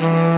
Mm-hmm.